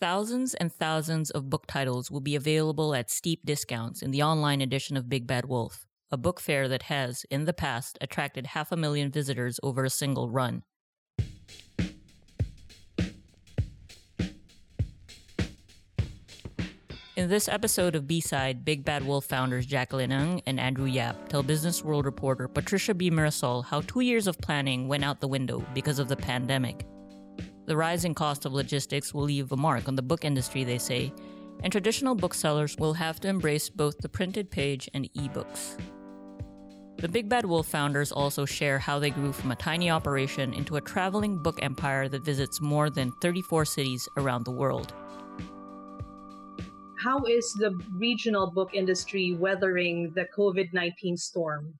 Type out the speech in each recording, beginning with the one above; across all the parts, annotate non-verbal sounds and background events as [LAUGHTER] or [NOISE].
Thousands and thousands of book titles will be available at steep discounts in the online edition of Big Bad Wolf, a book fair that has, in the past, attracted half a million visitors over a single run. In this episode of B-Side, Big Bad Wolf founders Jacqueline Ng and Andrew Yap tell Business World reporter Patricia B. Mirasol how two years of planning went out the window because of the pandemic. The rising cost of logistics will leave a mark on the book industry, they say, and traditional booksellers will have to embrace both the printed page and ebooks. The Big Bad Wolf founders also share how they grew from a tiny operation into a traveling book empire that visits more than 34 cities around the world how is the regional book industry weathering the COVID 19 storm?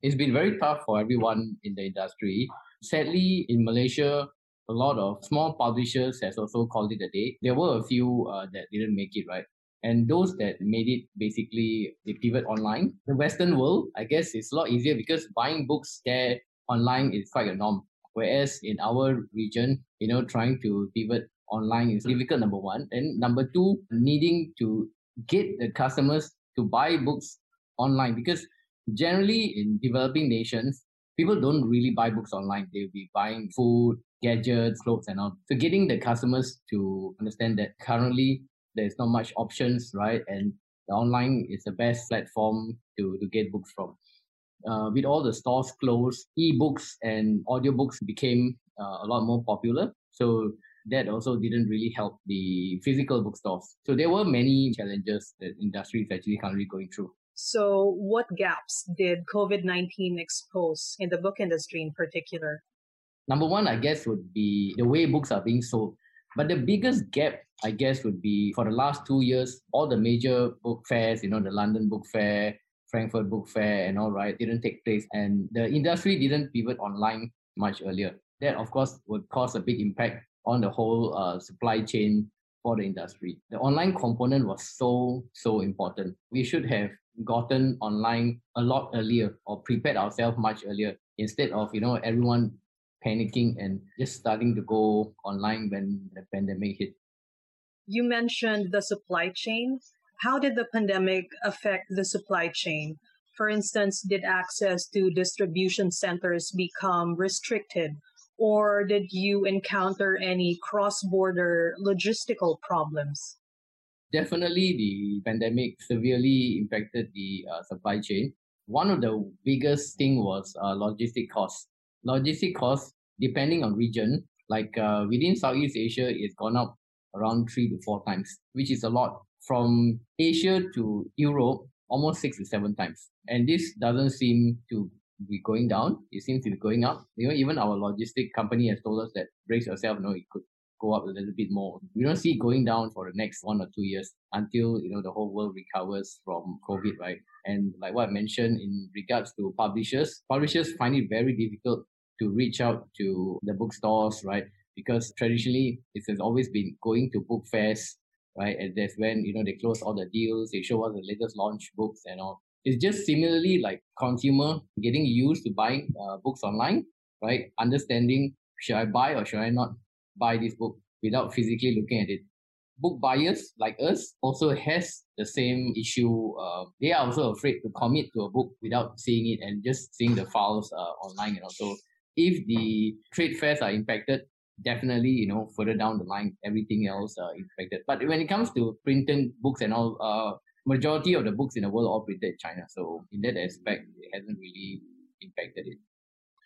It's been very tough for everyone in the industry. Sadly, in Malaysia, a lot of small publishers has also called it a day. There were a few uh, that didn't make it, right? And those that made it basically they pivot online. The Western world, I guess, is a lot easier because buying books there online is quite a norm. Whereas in our region, you know, trying to pivot online is difficult, number one. And number two, needing to get the customers to buy books online because generally in developing nations, people don't really buy books online. They'll be buying food, gadgets, clothes, and all. So getting the customers to understand that currently there's not much options, right? And the online is the best platform to, to get books from. Uh, with all the stores closed, e-books and audiobooks became uh, a lot more popular. So that also didn't really help the physical bookstores. So there were many challenges that industry is actually currently going through. So, what gaps did COVID 19 expose in the book industry in particular? Number one, I guess, would be the way books are being sold. But the biggest gap, I guess, would be for the last two years, all the major book fairs, you know, the London Book Fair, Frankfurt Book Fair, and all right, didn't take place. And the industry didn't pivot online much earlier. That, of course, would cause a big impact on the whole uh, supply chain for the industry. The online component was so, so important. We should have gotten online a lot earlier or prepared ourselves much earlier instead of, you know, everyone panicking and just starting to go online when the pandemic hit. You mentioned the supply chain. How did the pandemic affect the supply chain? For instance, did access to distribution centers become restricted or did you encounter any cross border logistical problems? Definitely, the pandemic severely impacted the uh, supply chain. One of the biggest thing was uh, logistic costs. Logistic costs, depending on region, like uh, within Southeast Asia, it's gone up around three to four times, which is a lot. From Asia to Europe, almost six to seven times. And this doesn't seem to be going down. It seems to be going up. You know, even our logistic company has told us that brace yourself, you know, it could go up a little bit more. We don't see it going down for the next one or two years until, you know, the whole world recovers from COVID, right? And like what I mentioned in regards to publishers, publishers find it very difficult to reach out to the bookstores, right? Because traditionally it has always been going to book fairs, right? And that's when, you know, they close all the deals, they show us the latest launch books and all. It's just similarly like consumer getting used to buying uh, books online, right? Understanding should I buy or should I not buy this book without physically looking at it. Book buyers like us also has the same issue. Uh, they are also afraid to commit to a book without seeing it and just seeing the files uh, online. Know, so if the trade fairs are impacted, definitely you know further down the line everything else uh, impacted. But when it comes to printing books and all, uh, majority of the books in the world are printed in China. So in that aspect, it hasn't really impacted it.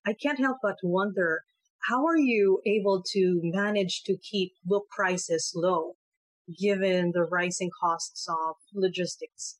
I can't help but wonder how are you able to manage to keep book prices low given the rising costs of logistics?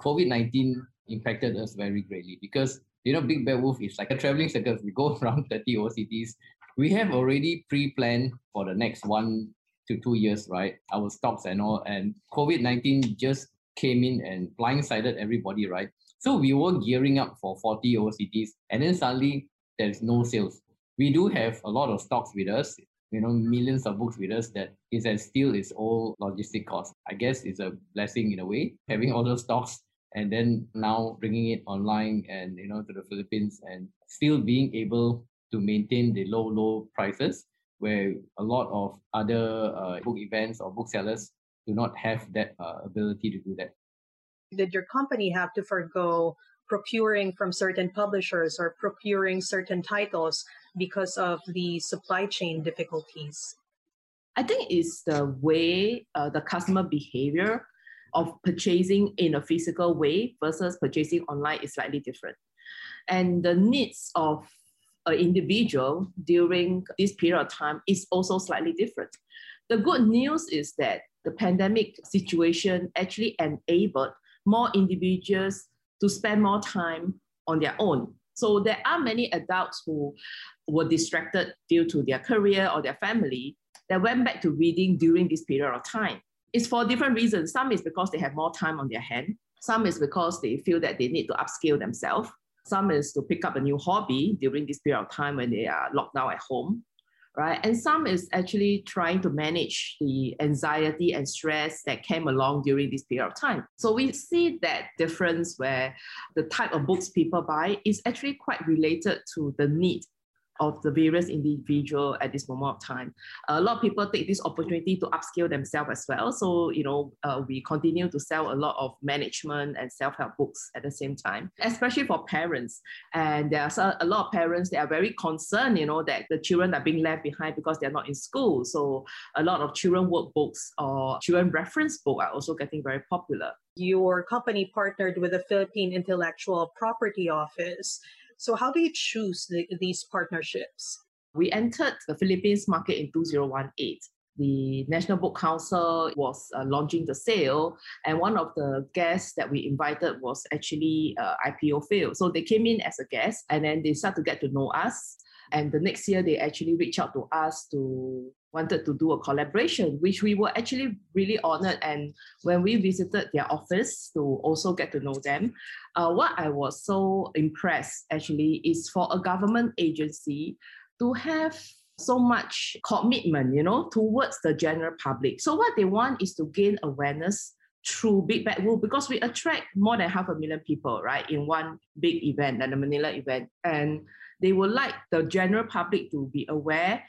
COVID 19 impacted us very greatly because, you know, Big Bad Wolf is like a traveling circus. We go [LAUGHS] around 30 cities. We have already pre planned for the next one to two years, right? Our stocks and all. And COVID 19 just came in and blindsided everybody, right? So we were gearing up for 40 OCTs and then suddenly there's no sales. We do have a lot of stocks with us, you know, millions of books with us that is at still its old logistic cost. I guess it's a blessing in a way, having all those stocks and then now bringing it online and, you know, to the Philippines and still being able to maintain the low, low prices. where a lot of other uh, book events or booksellers do not have that uh, ability to do that. Did your company have to forego procuring from certain publishers or procuring certain titles because of the supply chain difficulties? I think it's the way uh, the customer behavior of purchasing in a physical way versus purchasing online is slightly different. And the needs of an individual during this period of time is also slightly different. The good news is that the pandemic situation actually enabled more individuals to spend more time on their own. So there are many adults who were distracted due to their career or their family that went back to reading during this period of time. It's for different reasons. Some is because they have more time on their hand. Some is because they feel that they need to upskill themselves. Some is to pick up a new hobby during this period of time when they are locked down at home, right? And some is actually trying to manage the anxiety and stress that came along during this period of time. So we see that difference where the type of books people buy is actually quite related to the need of the various individual at this moment of time. A lot of people take this opportunity to upskill themselves as well. So, you know, uh, we continue to sell a lot of management and self-help books at the same time, especially for parents. And there are a lot of parents that are very concerned, you know, that the children are being left behind because they're not in school. So a lot of children workbooks or children reference book are also getting very popular. Your company partnered with the Philippine Intellectual Property Office so, how do you choose the, these partnerships? We entered the Philippines market in 2018 the National Book Council was uh, launching the sale, and one of the guests that we invited was actually uh, IPOPHL. So they came in as a guest, and then they start to get to know us. And the next year, they actually reached out to us to wanted to do a collaboration, which we were actually really honored. And when we visited their office to also get to know them, uh, what I was so impressed actually is for a government agency to have so much commitment, you know, towards the general public. So what they want is to gain awareness through Big Bad Wolf because we attract more than half a million people, right, in one big event, like the Manila event. And they would like the general public to be aware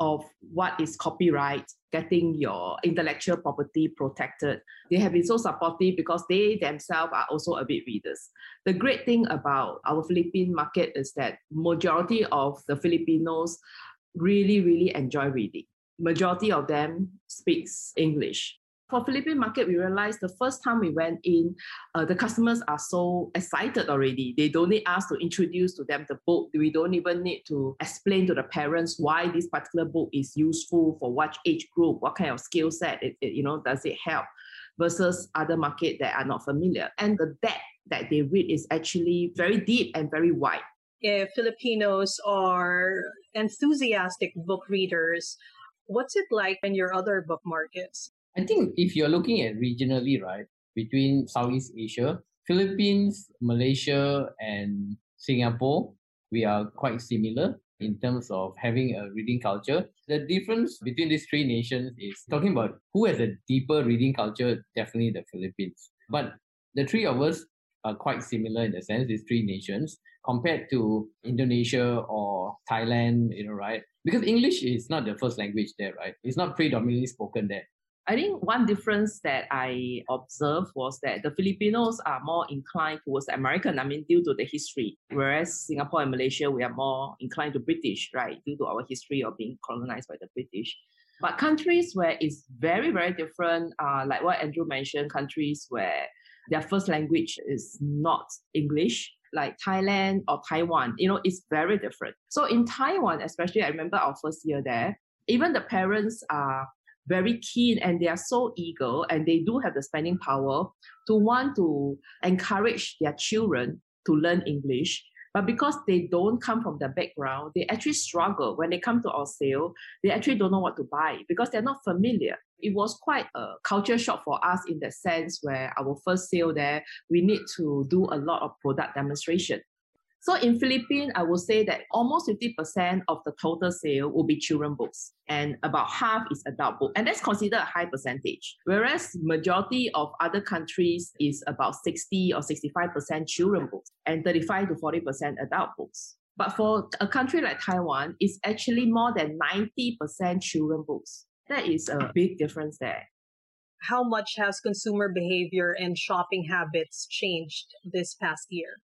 of what is copyright, getting your intellectual property protected. They have been so supportive because they themselves are also a bit readers. The great thing about our Philippine market is that majority of the Filipinos really, really enjoy reading. Majority of them speaks English for Philippine market, we realized the first time we went in, uh, the customers are so excited already. They don't need us to introduce to them the book. We don't even need to explain to the parents why this particular book is useful for what age group, what kind of skill set it, it, you know, does it help versus other market that are not familiar. And the depth that they read is actually very deep and very wide. If Filipinos are enthusiastic book readers, what's it like in your other book markets? I think if you're looking at regionally, right, between Southeast Asia, Philippines, Malaysia, and Singapore, we are quite similar in terms of having a reading culture. The difference between these three nations is talking about who has a deeper reading culture, definitely the Philippines. But the three of us are quite similar in the sense, these three nations, compared to Indonesia or Thailand, you know, right? Because English is not the first language there, right? It's not predominantly spoken there. I think one difference that I observed was that the Filipinos are more inclined towards American, I mean, due to the history, whereas Singapore and Malaysia, we are more inclined to British, right, due to our history of being colonized by the British. But countries where it's very, very different, uh, like what Andrew mentioned, countries where their first language is not English, like Thailand or Taiwan, you know, it's very different. So in Taiwan, especially, I remember our first year there, even the parents are very keen and they are so eager and they do have the spending power to want to encourage their children to learn English. But because they don't come from the background, they actually struggle. When they come to our sale, they actually don't know what to buy because they're not familiar. It was quite a culture shock for us in the sense where our first sale there, we need to do a lot of product demonstration. So in Philippines, I would say that almost 50% of the total sale will be children books and about half is adult book. And that's considered a high percentage. Whereas majority of other countries is about 60 or 65% children books and 35 to 40% adult books. But for a country like Taiwan, it's actually more than 90% children books. That is a big difference there. How much has consumer behavior and shopping habits changed this past year?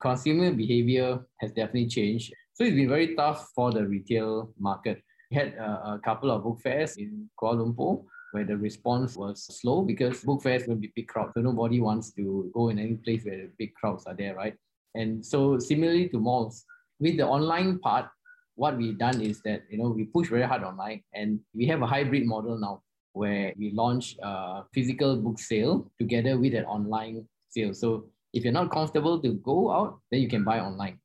Consumer behavior has definitely changed. So it's been very tough for the retail market. We had a, a couple of book fairs in Kuala Lumpur where the response was slow because book fairs will be big crowds. So nobody wants to go in any place where big crowds are there, right? And so similarly to malls, with the online part, what we've done is that you know we push very hard online and we have a hybrid model now where we launch a physical book sale together with an online sale. So if you're not comfortable to go out, then you can buy online.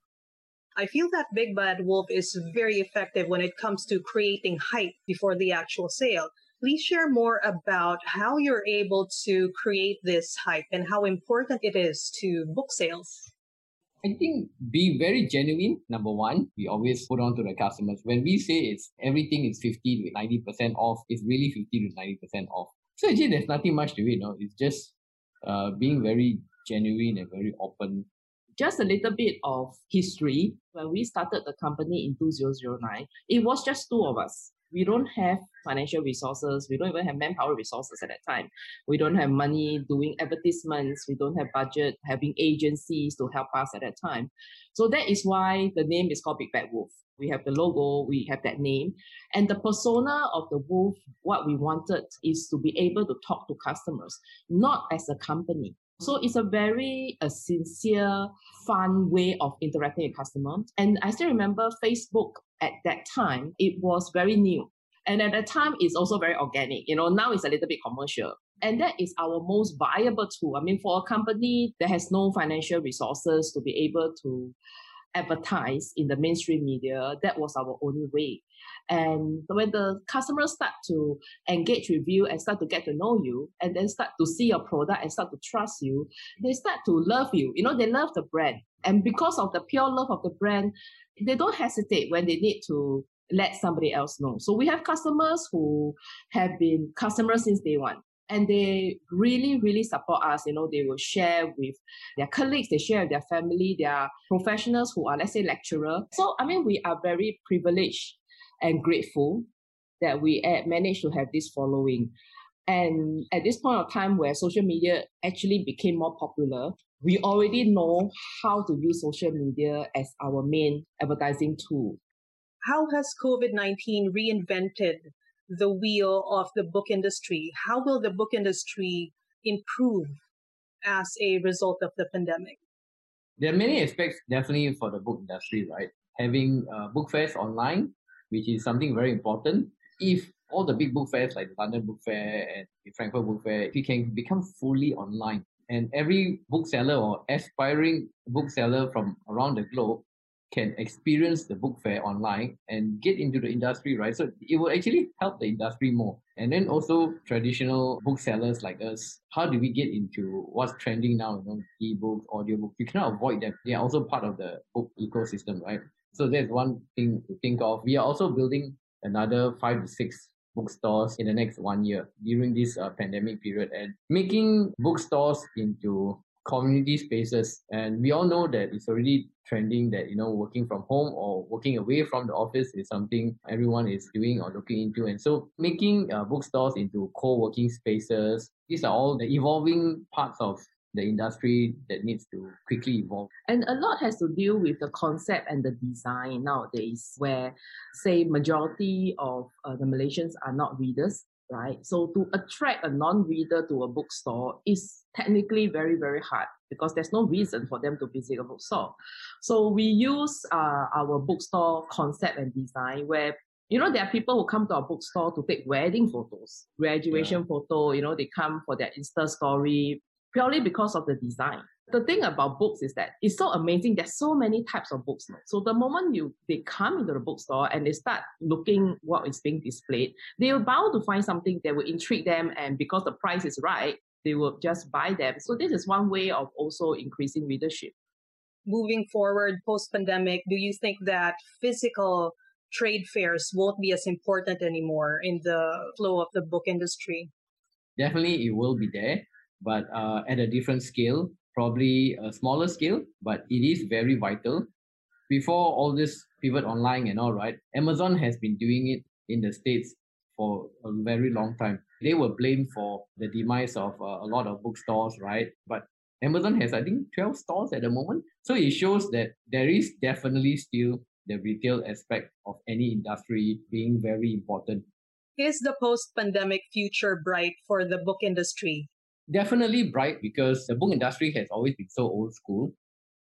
I feel that Big Bad Wolf is very effective when it comes to creating hype before the actual sale. Please share more about how you're able to create this hype and how important it is to book sales. I think be very genuine. Number one, we always put on to the customers. When we say it's everything is 50 to 90% off, it's really 50 to 90% off. So actually there's nothing much to it. No? It's just uh, being very genuine and very open. Just a little bit of history. When we started the company in 2009, it was just two of us we don't have financial resources. We don't even have manpower resources at that time. We don't have money doing advertisements. We don't have budget having agencies to help us at that time. So that is why the name is called Big Bad Wolf. We have the logo, we have that name. And the persona of the wolf, what we wanted is to be able to talk to customers, not as a company. So it's a very a sincere, fun way of interacting with customers. And I still remember Facebook at that time, it was very new. And at that time, it's also very organic. You know, now it's a little bit commercial. And that is our most viable tool. I mean, for a company that has no financial resources to be able to advertise in the mainstream media, that was our only way. And when the customers start to engage with you and start to get to know you, and then start to see your product and start to trust you, they start to love you. You know, they love the brand. And because of the pure love of the brand, they don't hesitate when they need to let somebody else know. So we have customers who have been customers since day one. And they really, really support us. You know, they will share with their colleagues, they share with their family, their professionals who are, let's say, lecturer. So, I mean, we are very privileged and grateful that we managed to have this following. And at this point of time where social media actually became more popular, we already know how to use social media as our main advertising tool. How has COVID 19 reinvented the wheel of the book industry? How will the book industry improve as a result of the pandemic? There are many aspects definitely for the book industry, right? Having uh, book fairs online, which is something very important. If all the big book fairs like the London Book Fair and the Frankfurt Book Fair, if you can become fully online, and every bookseller or aspiring bookseller from around the globe can experience the book fair online and get into the industry, right? So it will actually help the industry more. And then also traditional booksellers like us, how do we get into what's trending now, you know, ebooks, audiobooks? You cannot avoid them. They are also part of the book ecosystem, right? So that's one thing to think of. We are also building another five to six bookstores in the next one year during this uh, pandemic period and making bookstores into community spaces and we all know that it's already trending that you know working from home or working away from the office is something everyone is doing or looking into and so making uh, bookstores into co-working spaces these are all the evolving parts of the industry that needs to quickly evolve. And a lot has to do with the concept and the design nowadays, where, say, majority of uh, the Malaysians are not readers, right? So to attract a non-reader to a bookstore is technically very, very hard because there's no reason for them to visit a bookstore. So we use uh, our bookstore concept and design where you know, there are people who come to our bookstore to take wedding photos, graduation yeah. photo, you know, they come for their Insta story, purely because of the design. The thing about books is that it's so amazing. There's so many types of books. So the moment you they come into the bookstore and they start looking what is being displayed, they are bound to find something that will intrigue them. And because the price is right, they will just buy them. So this is one way of also increasing readership. Moving forward post pandemic, do you think that physical trade fairs won't be as important anymore in the flow of the book industry? Definitely, it will be there but uh, at a different scale, probably a smaller scale, but it is very vital before all this pivot online and all right, Amazon has been doing it in the States for a very long time. They were blamed for the demise of uh, a lot of bookstores, right? But Amazon has, I think, 12 stores at the moment. So it shows that there is definitely still the retail aspect of any industry being very important. Is the post pandemic future bright for the book industry? Definitely bright because the book industry has always been so old school.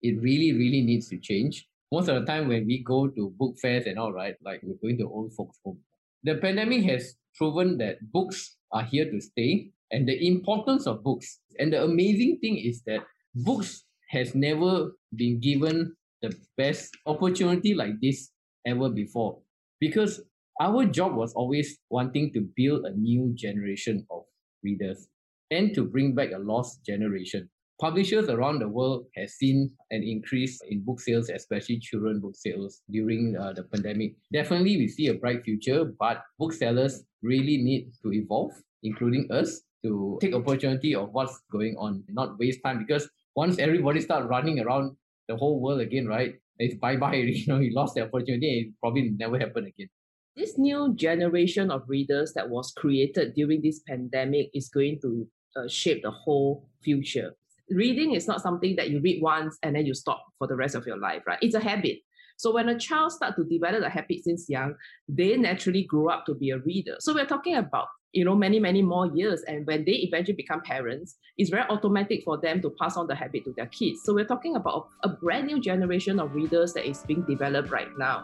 It really, really needs to change. Most of the time when we go to book fairs and all right, like we're going to old folks' home. The pandemic has proven that books are here to stay and the importance of books. And the amazing thing is that books has never been given the best opportunity like this ever before because our job was always wanting to build a new generation of readers and to bring back a lost generation. Publishers around the world have seen an increase in book sales, especially children book sales during uh, the pandemic. Definitely, we see a bright future, but booksellers really need to evolve, including us, to take opportunity of what's going on, not waste time. Because once everybody start running around the whole world again, right? It's bye bye. [LAUGHS] You know, you lost the opportunity. It probably never happen again. This new generation of readers that was created during this pandemic is going to uh, shape the whole future. Reading is not something that you read once and then you stop for the rest of your life, right? It's a habit. So when a child start to develop the habit since young, they naturally grow up to be a reader. So we're talking about you know many many more years and when they eventually become parents it's very automatic for them to pass on the habit to their kids so we're talking about a brand new generation of readers that is being developed right now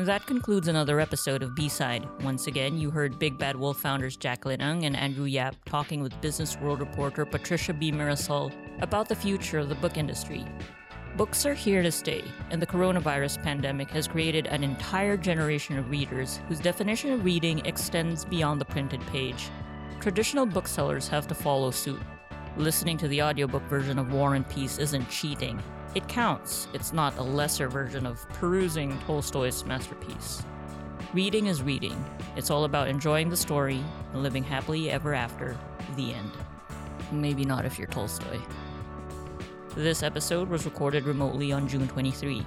and that concludes another episode of B-Side. Once again, you heard Big Bad Wolf founders Jacqueline Ng and Andrew Yap talking with Business World reporter Patricia B. Mirasol about the future of the book industry. Books are here to stay, and the coronavirus pandemic has created an entire generation of readers whose definition of reading extends beyond the printed page. Traditional booksellers have to follow suit. Listening to the audiobook version of War and Peace isn't cheating. It counts. It's not a lesser version of perusing Tolstoy's masterpiece. Reading is reading. It's all about enjoying the story and living happily ever after. The end. Maybe not if you're Tolstoy. This episode was recorded remotely on June 23.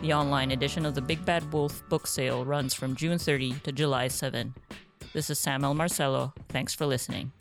The online edition of the Big Bad Wolf book sale runs from June 30 to July 7. This is Sam L. Marcelo. Thanks for listening.